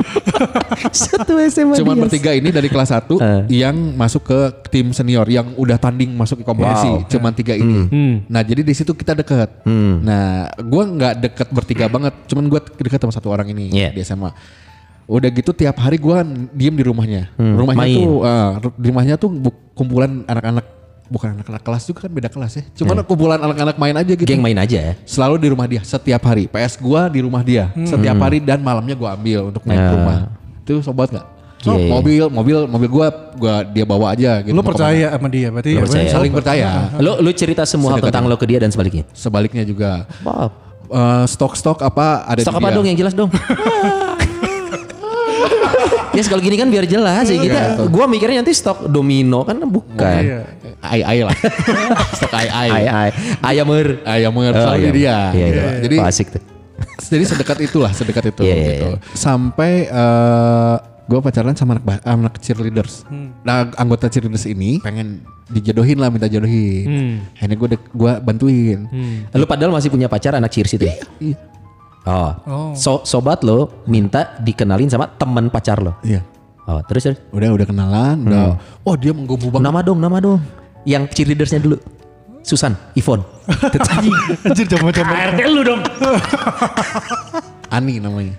Satu SMA Cuman dia. bertiga ini dari kelas 1 Eh. yang masuk ke tim senior yang udah tanding masuk ke kompetisi. Wow. Cuman tiga ini. Hmm. Nah, jadi di situ kita deket. Nah, gua nggak deket bertiga banget, cuman gua deket sama satu orang ini Iya. di SMA. Udah gitu tiap hari gua diem di rumahnya. Hmm, rumahnya main. tuh eh, di rumahnya tuh bu- kumpulan anak-anak bukan anak-anak kelas juga kan beda kelas ya. Cuman kumpulan anak-anak main aja gitu Geng main aja ya. selalu di rumah dia setiap hari. PS gua di rumah dia setiap hari dan malamnya gua ambil untuk main ke Hmm. Ya. rumah. Itu sobat nggak? Iya, iya. mobil, mobil, mobil gua gua dia bawa aja gitu. Lu percaya sama dia berarti Lu ya? percaya. Saling percaya. Lu lu cerita semua hal tentang lo ke dia dan sebaliknya. Sebaliknya juga. Wow. Eh, stok-stok apa ada Stok di apa dia. dong yang jelas dong? ya kalau gini kan biar jelas ya kita. Gua mikirnya nanti stok domino kan bukan. Iya. Ai ai lah. stok ai ai. Ay ay ayamer. Ayam mengerti Oh, iya. di dia. Iya, gitu. iya. Jadi Oh, asik tuh. jadi sedekat itulah, sedekat itu Iya, iya, gitu. Sampai eh gue pacaran sama anak anak cheerleaders. Nah anggota cheerleaders ini pengen dijodohin lah, minta jodohin. Hmm. Akhirnya gue gua bantuin. Lu padahal masih punya pacar anak cheers itu. ya? Iya. Oh. So, sobat lo minta dikenalin sama teman pacar lo. Iya. Oh, terus terus. Udah udah kenalan, udah. Oh dia menggobu banget. Nama dong, nama dong. Yang cheerleadersnya dulu. Susan, Ivon. Anjir coba-coba. ART lu dong. Ani namanya.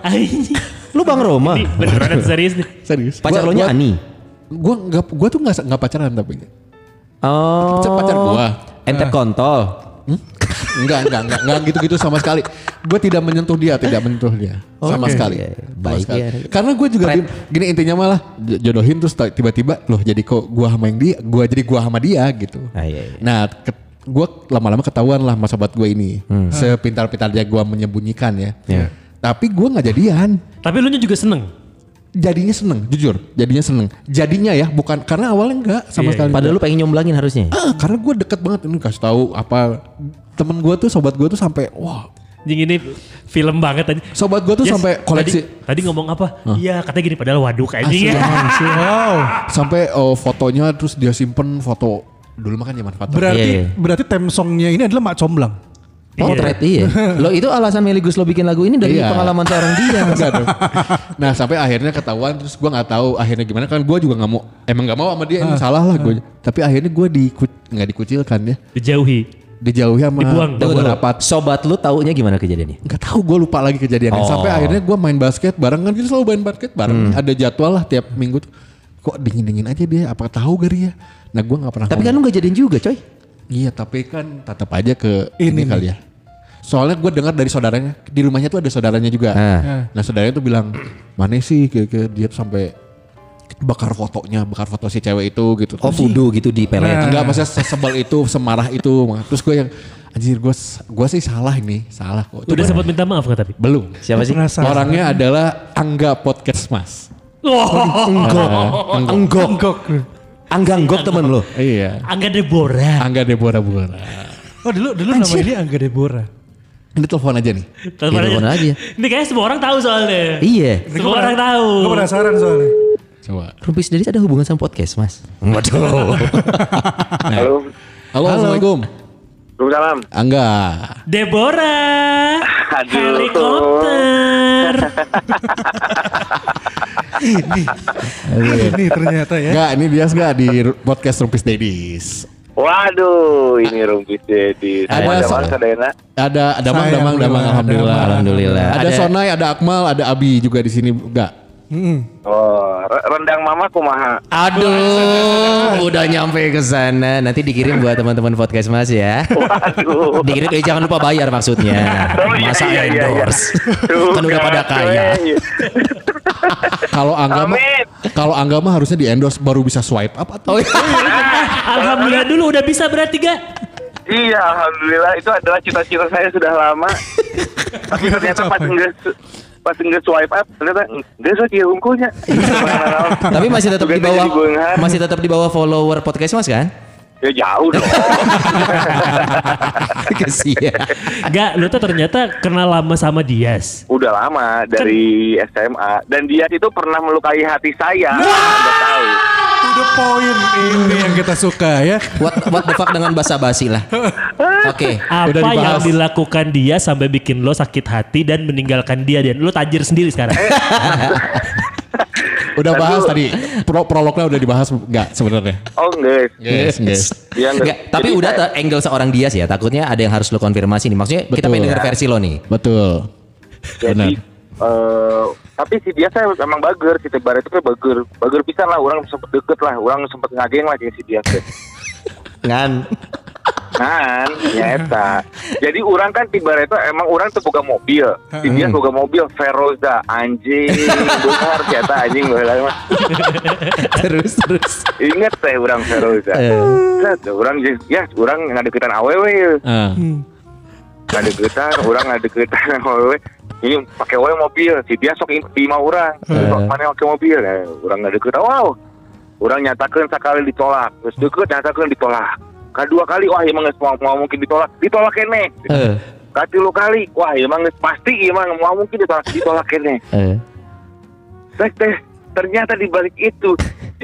Anjing. Lu Bang Roma. Ini beneran serius nih. Serius. Pacar lo nya Ani. Gue nggak, gue tuh nggak nggak pacaran tapi. Oh. Pacar gua. Ente kontol. Enggak, enggak, enggak, enggak gitu-gitu sama sekali. Gue tidak menyentuh dia, tidak menyentuh dia sama Oke. sekali. Iya, Sama baik sekali. ya. Karena gue juga gini, gini intinya malah jodohin terus tiba-tiba loh jadi kok gue sama yang dia, gue jadi gue sama dia gitu. Ah, iya, iya. Nah, gue lama-lama ketahuan lah sama sobat gue ini, sepintar-pintarnya gue menyembunyikan ya. Hmm. Iya. Tapi gue nggak jadian. Tapi lu nya juga seneng. Jadinya seneng, jujur. Jadinya seneng. Jadinya ya, bukan karena awalnya enggak sama Iya, sekali. Padahal lu pengen nyomblangin harusnya. Ah, karena gue deket banget ini kasih tahu apa temen gue tuh sobat gue tuh sampai wah Anjing ini film banget tadi. sobat gue tuh Yes, sampai koleksi Tadi, tadi ngomong apa? Iya katanya gini padahal waduk anjing ya. Wow. sampai oh, fotonya terus dia simpen foto dulu mah kan zaman foto Berarti Iya, iya. berarti theme songnya ini adalah Mak Comblang. Potret iya. Lo itu alasan Meligus lo bikin lagu ini dari Iya. pengalaman seorang dia. Enggak dong. nah sampai akhirnya ketahuan terus gue nggak tahu akhirnya gimana kan gue juga nggak mau emang nggak mau sama dia ini salah lah gue tapi akhirnya gue di nggak dikucilkan ya Dijauhi. dijauhi sama Dibuang. Tunggu, Tunggu, rapat Sobat lu taunya gimana kejadiannya? nggak tahu gue lupa lagi kejadiannya Oh. sampai akhirnya gue main basket bareng kan kita selalu main basket bareng ada jadwal lah tiap minggu tuh kok dingin dingin aja dia apa tahu gak ya nah gue nggak pernah Tapi kan lu gak jadiin juga coy. Iya tapi kan tetap aja ke Ini ini, kali ya. Soalnya gue dengar dari saudaranya di rumahnya tuh ada saudaranya juga. Ah. Nah saudaranya tuh bilang mana sih kayak, kayak dia tuh sampai bakar fotonya, bakar foto si cewek itu gitu. Oh fudu gitu di pelet. Enggak maksudnya sesebel itu, semarah itu. Terus gue yang anjir gue gue sih salah ini, salah kok. Udah sempat minta maaf gak tapi? belum. Siapa sih? Penasaran. Orangnya adalah Angga Podcast Mas. Enggok. Enggok. Enggok. Angga enggok temen lo. Iya. Angga Deborah. Angga Deborah Bora. Oh dulu dulu nama ini Angga Deborah. Ini telepon aja nih. Telepon Ya, telepon aja. Ini kayaknya semua orang tahu soalnya. Iya. Semua orang tahu. Gue penasaran soalnya. Coba. Rumpis Dedis ada hubungan sama podcast mas? Waduh. Halo. Halo, Assalamualaikum. Waalaikumsalam. Angga. Deborah. Aduh. Helikopter. Ini ternyata ya. Enggak, ini dia enggak di podcast Rumpis Dedis. Waduh, ini rumpis jadi. Ada Ada so- Mas, ada enak. Ada Damang, Damang, Damang, ada alhamdulillah. Alhamdulillah. Ada, Ada- Sonai, ada Akmal, ada Abi juga di sini enggak. Oh, re- rendang mama kumaha. Aduh, udah nyampe ke sana. Nanti dikirim buat teman-teman podcast mas ya. Waduh. Dikirim, eh, jangan lupa bayar maksudnya. Oh, iya, Masa iya, iya, iya. endorse. Tuh, kan udah pada kan, kaya. Kalau Angga mah kalau Angga mah harusnya di endorse baru bisa swipe up atau Oh, iya. Alhamdulillah dulu udah bisa berarti gak? Iya, alhamdulillah itu adalah cita-cita saya sudah lama. Tapi ternyata pas enggak pas enggak swipe up ternyata enggak so dia unggulnya. Tapi masih tetap di bawah masih tetap di bawah follower podcast mas kan? Ya jauh dong. Kasihan. Gak, lu tuh ternyata kenal lama sama Dias. Udah lama dari SMA dan dia itu pernah melukai hati saya. Anda tahu. To the point ini yang kita suka ya. What, what the fuck dengan basa-basi lah. Oke. Apa Udah yang dibahas. dilakukan dia sampai bikin lo sakit hati dan meninggalkan dia dan lo tajir sendiri sekarang. udah Ntar bahas tadi pro prolognya udah dibahas enggak sebenarnya. Oh enggak. Yes, yes. Dia enggak. Enggak, tapi Jadi udah saya- angle seorang Dias ya. Takutnya ada yang harus lo konfirmasi nih. Maksudnya kita Betul. pengen denger versi lo nih. Betul. Jadi Benar. Eh tapi si dia saya emang bager si Tebar itu bager bager pisan lah orang sempet deket lah orang sempet ngageng lah jeung si dia. Ngan. kan ya eta jadi orang kan tiba itu emang orang tuh boga mobil si dia boga mobil Feroza anjing benar ternyata anjing baheula mah terus terus. inget teh orang Feroza Eh. Set, orang ya orang ngadeketan awewe ya Ah. ngadeketan orang ngadeketan awewe ini pakai wae mobil. Si dia sok imah orang. Sok mana pakai mobil. Eh, orang ngadeketan wow. Orang nyatakan sekali ditolak. Terus deket nyatakan ditolak. Kedua kali wah emang geus mau, mau mungkin ditolak. Ditolak kene. Eh. katilu kali wah emang pasti emang mau mungkin ditolak ditolak kene. Eh. Sek teh ternyata di balik itu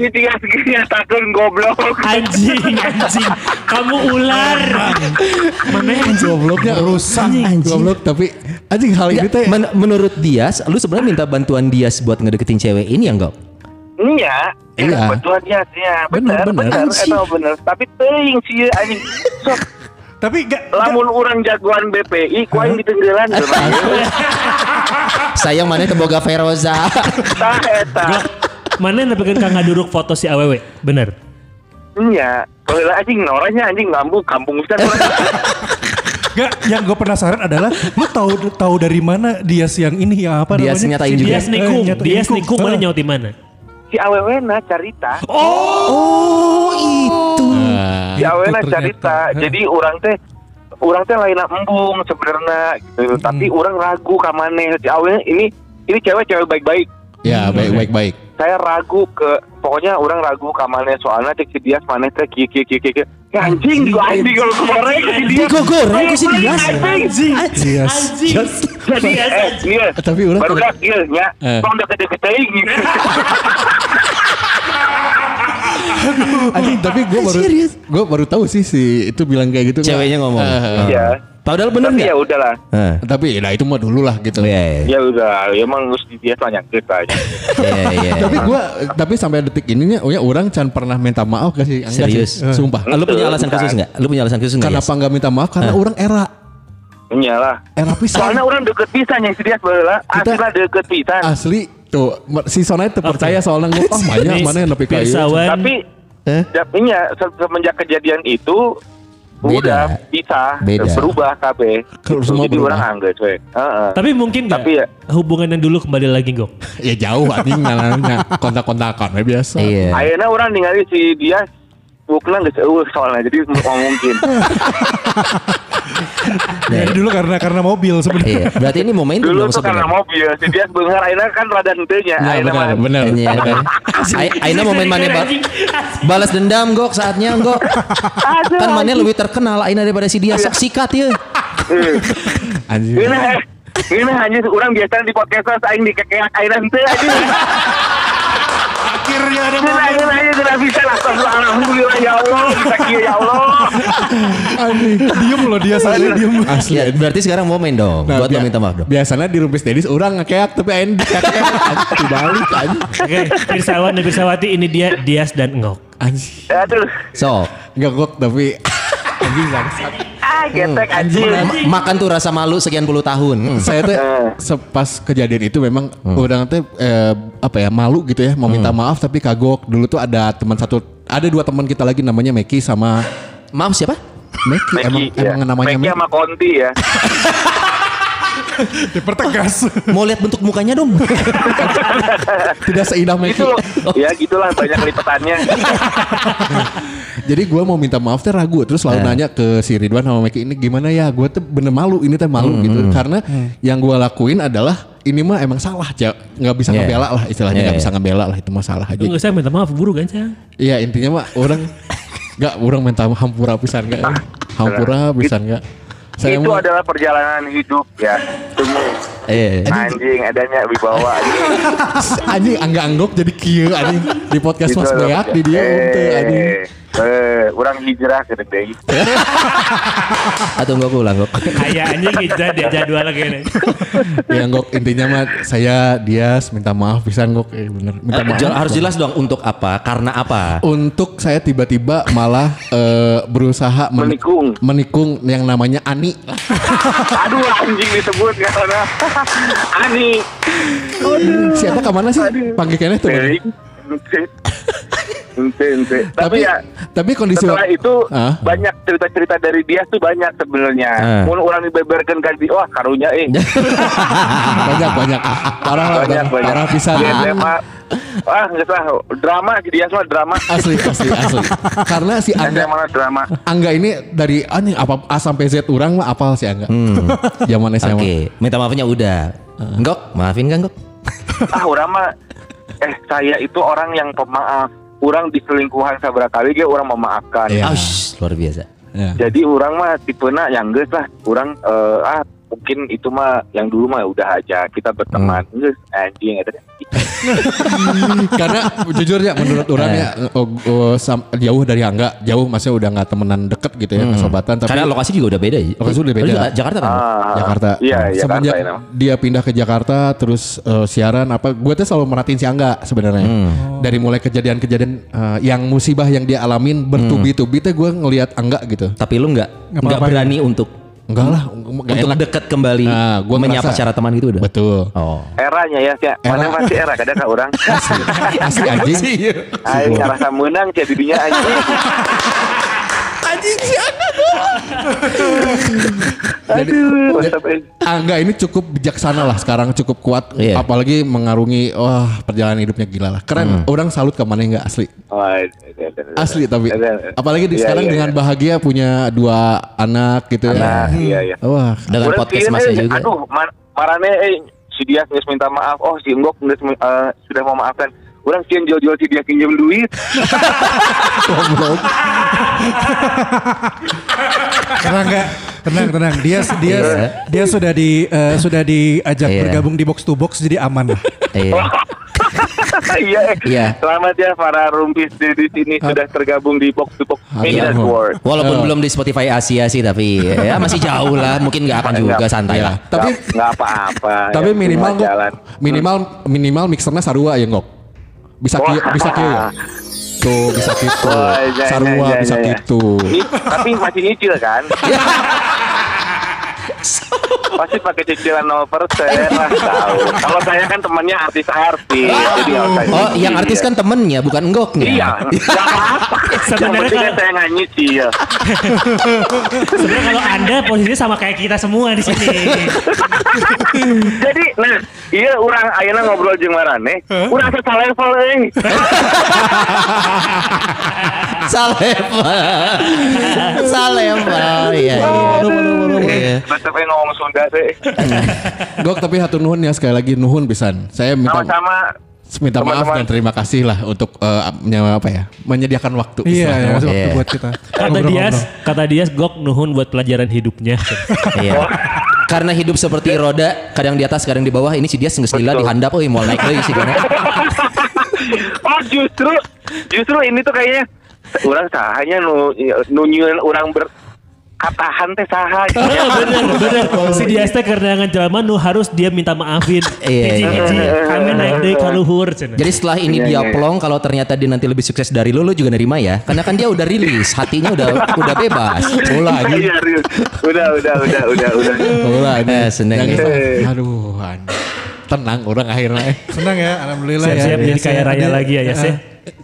si dia nyatakan goblok anjing, anjing. Kamu ular. Mana yang Gobloknya rusak. Anjing. Goblok tapi anjing hal ini teh men- menurut Dias, lu sebenarnya minta bantuan Dias buat ngedeketin cewek ini ya enggak? Iya, Iya. iya. Betul ya, ya. Bener, Bener, bener. bener, eta bener. Tapi teuing sih anjing. Sok Tapi gak, lamun orang jagoan BPI, ku aing ditenggelan Sayang mana teboga Feroza. Tah eta. Mana yang nepekin kang ngaduruk foto si awewe? Bener. Iya. Baheula anjing noranya anjing ngambung kampung pisan. Gak, yang gue penasaran adalah lu tahu tahu dari mana dia siang ini yang apa Dias namanya? nyatain juga. Dia Eh, snikung, nyatain dia nikung. snikung mana nyaut di mana? Si Awewena cerita. Oh itu. Si Awewena cerita. Jadi orang teh orang teh lain embung sebenarnya gitu. Tapi orang ragu ka maneh. Si Awewena ini ini cewek-cewek baik-baik. Ya baik baik baik. Saya ragu ke pokoknya orang ragu ka maneh soalnya cek si Dias maneh teh kieu kieu kieu kieu. Ya anjing gua anjing kalau kemarin si Dias. Digogoreng ku si Dias. Anjing. Yes. Anjing. Jadi eh dia Tapi orang baru dak ieu nya. Tong deket-deket teuing. Anjing tapi gue baru Serius? gue baru tahu sih si itu bilang kayak gitu. Ceweknya ngomong. Eh, Iya. Padahal bener Tapi ya udahlah. Hah. tapi nah itu mah dulu lah gitu. Iya, iya, Ya udah, ya emang harus dia tanya kita aja. iya, iya. Tapi gue tapi sampai detik ini nya, oh ya orang can pernah minta maaf gak sih? Enggak Serius? sih. Sumpah. Lu punya alasan khusus nggak? Lu punya alasan khusus nggak? Kenapa Yas? nggak minta maaf? Karena orang era Iyalah. era pisan. Soalnya orang deket pisan yang serius bala. Kita- Aslinya deket pisan. Asli tuh si Sonai tuh percaya soalnya gue oh banyak Nih, mana yang lebih kaya. Pirsawan. Tapi Eh? dapatnya semenjak kejadian itu Beda. udah bisa Beda. berubah KB. Kalau Gitu. semua Jadi berubah. orang anggap cuy. Heeh. Tapi mungkin nggak Tapi ya- hubungan yang dulu kembali lagi Gok? Ya jauh anjing nanya kontak-kontakan ya biasa. Iya. Akhirnya orang ningali si dia Bukna nggak seueuh soalnya jadi nggak mungkin. Jadi dulu karena karena mobil sebenarnya. Iya. Berarti ini momentum Dulu dong tuh karena sebenarnya. mobil si dia bener akhirnya kan rada hentenya. Nah, Akhirnya benar, mah- benar. Iya, kan? Ai- Aina momen mana ba- balas dendam gok saatnya gok. Kan mana lebih terkenal Aina daripada si dia sok sikat ya. Anjing. Ini ini hanya orang biasa di podcast aing di kekeak aing henteu aja. Akhirnya ada Ini aing aing tidak bisa lah. Alhamdulillah ya Allah, bisa kieu ya Allah. diem loh dia sampai diem. Asli. Ya, berarti sekarang momen dong Nah, buat lo bia- minta maaf dong. Biasanya di Rumpis Dedis orang ngekeak tapi aing dikeak dibalik anjing. Oke, Pirsawan dan Pirsawati ini dia Dias dan Ngok. Anjing. Aduh, So, Enggak kok tapi anjing bangsat. ah getek anjing. ma- makan tuh rasa malu sekian puluh tahun. Hmm. Saya tuh Eh. sepas kejadian itu memang orang teh eh, apa ya malu gitu ya mau minta maaf tapi kagok. Dulu tuh ada teman satu ada dua teman kita lagi namanya Meki sama Maaf siapa? Meki emang ya. emang namanya Meki Meki. sama Konti ya. Dipertegas. Mau lihat bentuk mukanya dong. Tidak seindah Meki. Gitu loh. Ya gitulah banyak lipatannya. Jadi gue mau minta maaf teh ragu terus selalu nanya ke si Ridwan sama Meki ini gimana ya gue tuh bener malu ini teh malu gitu karena yang gue lakuin adalah ini mah emang salah ja nggak bisa Yeah. ngebela lah istilahnya Yeah, nggak yeah. bisa ngebela lah itu mah salah aja Enggak saya minta maaf buru kan Cang? iya intinya mah orang nggak orang minta maaf hampura pisan nggak hampura pisan nggak saya itu mah adalah perjalanan hidup ya. Semua Eh, anjing adanya wibawa anjing. anjing angga anggok jadi kieu anjing di podcast Gitu Mas. Beak di dia untuk anjing Eh, eh, orang hijrah ke Dendeng. atau enggak pulang kok. Kayaknya kita dia jadwal gini. ya anggok intinya mah saya Dias minta maaf pisan anggok eh bener minta maaf Jel- harus jelas dong untuk apa? Karena apa? untuk saya tiba-tiba malah eh, berusaha men- Menikung. menikung yang namanya Ani. Aduh anjing disebut karena Ani. Siapa ke mana sih? Panggil kene tuh. Ente. Tapi Tapi ya tapi kondisi setelah itu Ah. banyak cerita-cerita dari dia tuh banyak sebenarnya. Ah. Mun orang dibeberkan ganti wah karunya eh. banyak banyak parah banyak banyak. parah pisan. Di SMA Wah nggak salah drama dia semua drama. Asli asli asli. Karena si Angga SMA drama. Angga ini dari anjing apa A sampai Z orang mah apal si Angga. Zaman Oke, SMA. minta maafnya udah. Enggak, maafin kan Gok? ah orang mah eh saya itu orang yang pemaaf. Orang diselingkuhan seberapa kali dia orang memaafkan. Aush, luar biasa. Ya. Jadi orang mah tipena yang geus lah. Orang eh, ah mungkin itu mah yang dulu mah udah aja kita berteman. Geus anjing eta. Karena jujur ya menurut orang ya oh, oh, sam- jauh dari Angga, jauh maksudnya udah nggak temenan deket gitu ya, kesobatan tapi Karena lokasi juga udah beda ya. Lokasi udah beda. juga Jakarta kan? Ah, Jakarta. Iya, Nah, Jakarta Semenjak ya. dia pindah ke Jakarta terus eh, siaran apa gue tuh selalu merhatiin si Angga sebenarnya. Dari mulai kejadian-kejadian eh, yang musibah yang dia alamin bertubi-tubi teh gue ngelihat Angga gitu. Tapi lu enggak enggak Ngapa-ngapain? berani untuk Enggak lah, enggak untuk enak. dekat kembali Nah, gua menyapa ngerasa- secara teman gitu udah. Betul. Oh. Eranya ya, ya. Mana Era. masih era kadang ka orang. Asli anjing. Aing ngerasa menang jadi dinya anjing. Aduh, WhatsApp eh. Angga ini cukup bijaksana lah sekarang cukup kuat Iya. apalagi mengarungi wah perjalanan hidupnya gila lah keren orang salut ke mana enggak asli Oh, ada, ada, ada. asli tapi apalagi di Iya, sekarang iya, dengan iya. bahagia punya dua anak gitu ya iya, iya. wah Dengan Urang podcast masih juga. Aduh, ma- marane eh si dia nggak minta maaf. Oh, si Enggok eh, sudah mau maafkan. Orang kian jual-jual si dia pinjam duit. Tenang enggak? Tenang, tenang. Dia dia dia sudah di eh, sudah diajak Iya. bergabung di box to box jadi aman lah. Iya. Iya, eh. Iya. Selamat ya para rumpis di, di sini sudah tergabung di box to box Media Iya. Network. Walaupun belum di Spotify Asia sih tapi ya masih jauh lah. Mungkin nggak akan juga santai Iya. lah. Tapi Nggak- apa-apa. tapi ya, minimal minimal minimal mixernya sarua ya ngok bisa Wah. bisa ya tuh bisa gitu iya, sarua iya, iya, bisa gitu Ini, tapi masih nyicil kan? Pasti pakai cicilan 0% lah tahu. Kalau saya kan temannya artis-artis, jadi nggak usah Oh, yang artis kan temennya bukan enggoknya. Iya, Sebenarnya penting kan kalau- saya nggak nyicil. Sebenarnya kalau anda posisinya sama kayak kita semua di sini. Jadi, nah, iya orang ayeuna ngobrol jeung marane, urang asa level euy. Salema. Salema. Iya, iya. Tetep aja ngomong Sunda teh. Gok tapi hatur nuhun ya sekali lagi nuhun pisan saya minta Sama-sama minta maaf Teman-teman. dan terima kasih lah untuk menye- apa ya menyediakan waktu Iya, istilahnya. ya, waktu Iya. buat kita. Kata. Dias, kata Dias gok nuhun buat pelajaran hidupnya. Iya. Karena hidup seperti roda, kadang di atas, kadang di bawah. Ini si dia geus lila Betul. dihandap euy mau naik deui si Gana. oh justru justru ini tuh kayaknya orang sahanya nu nu orang berkatahan teh saha Iya bener bener. Si Dias teh karena ngejelma nu harus dia minta maafin. Iya, Hiji-hiji iya. kami naik deui ka luhur cenah. Jadi setelah ini Iya, dia iya. plong, kalau ternyata dia nanti lebih sukses dari lu, lu juga nerima ya. Karena kan dia udah rilis, hatinya udah udah bebas. Iya, Rius. udah udah udah udah udah. Eh, seneng Aduh. Tenang orang akhirnya. eh. Senang ya, alhamdulillah ya. Siap-siap jadi Biasa kaya raya lagi ya Yas ya.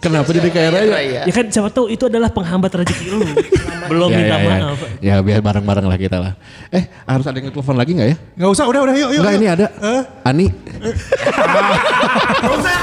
Kenapa jadi kayak raya? Ya kan siapa tahu itu adalah penghambat rezeki lu. Belum Ya, minta ya, ya. maaf. Ya biar bareng-bareng lah kita lah. Eh harus ada yang telepon lagi nggak ya? Nggak usah, udah udah yuk yuk. Enggak ini ada. Eh? Ani. Nggak usah.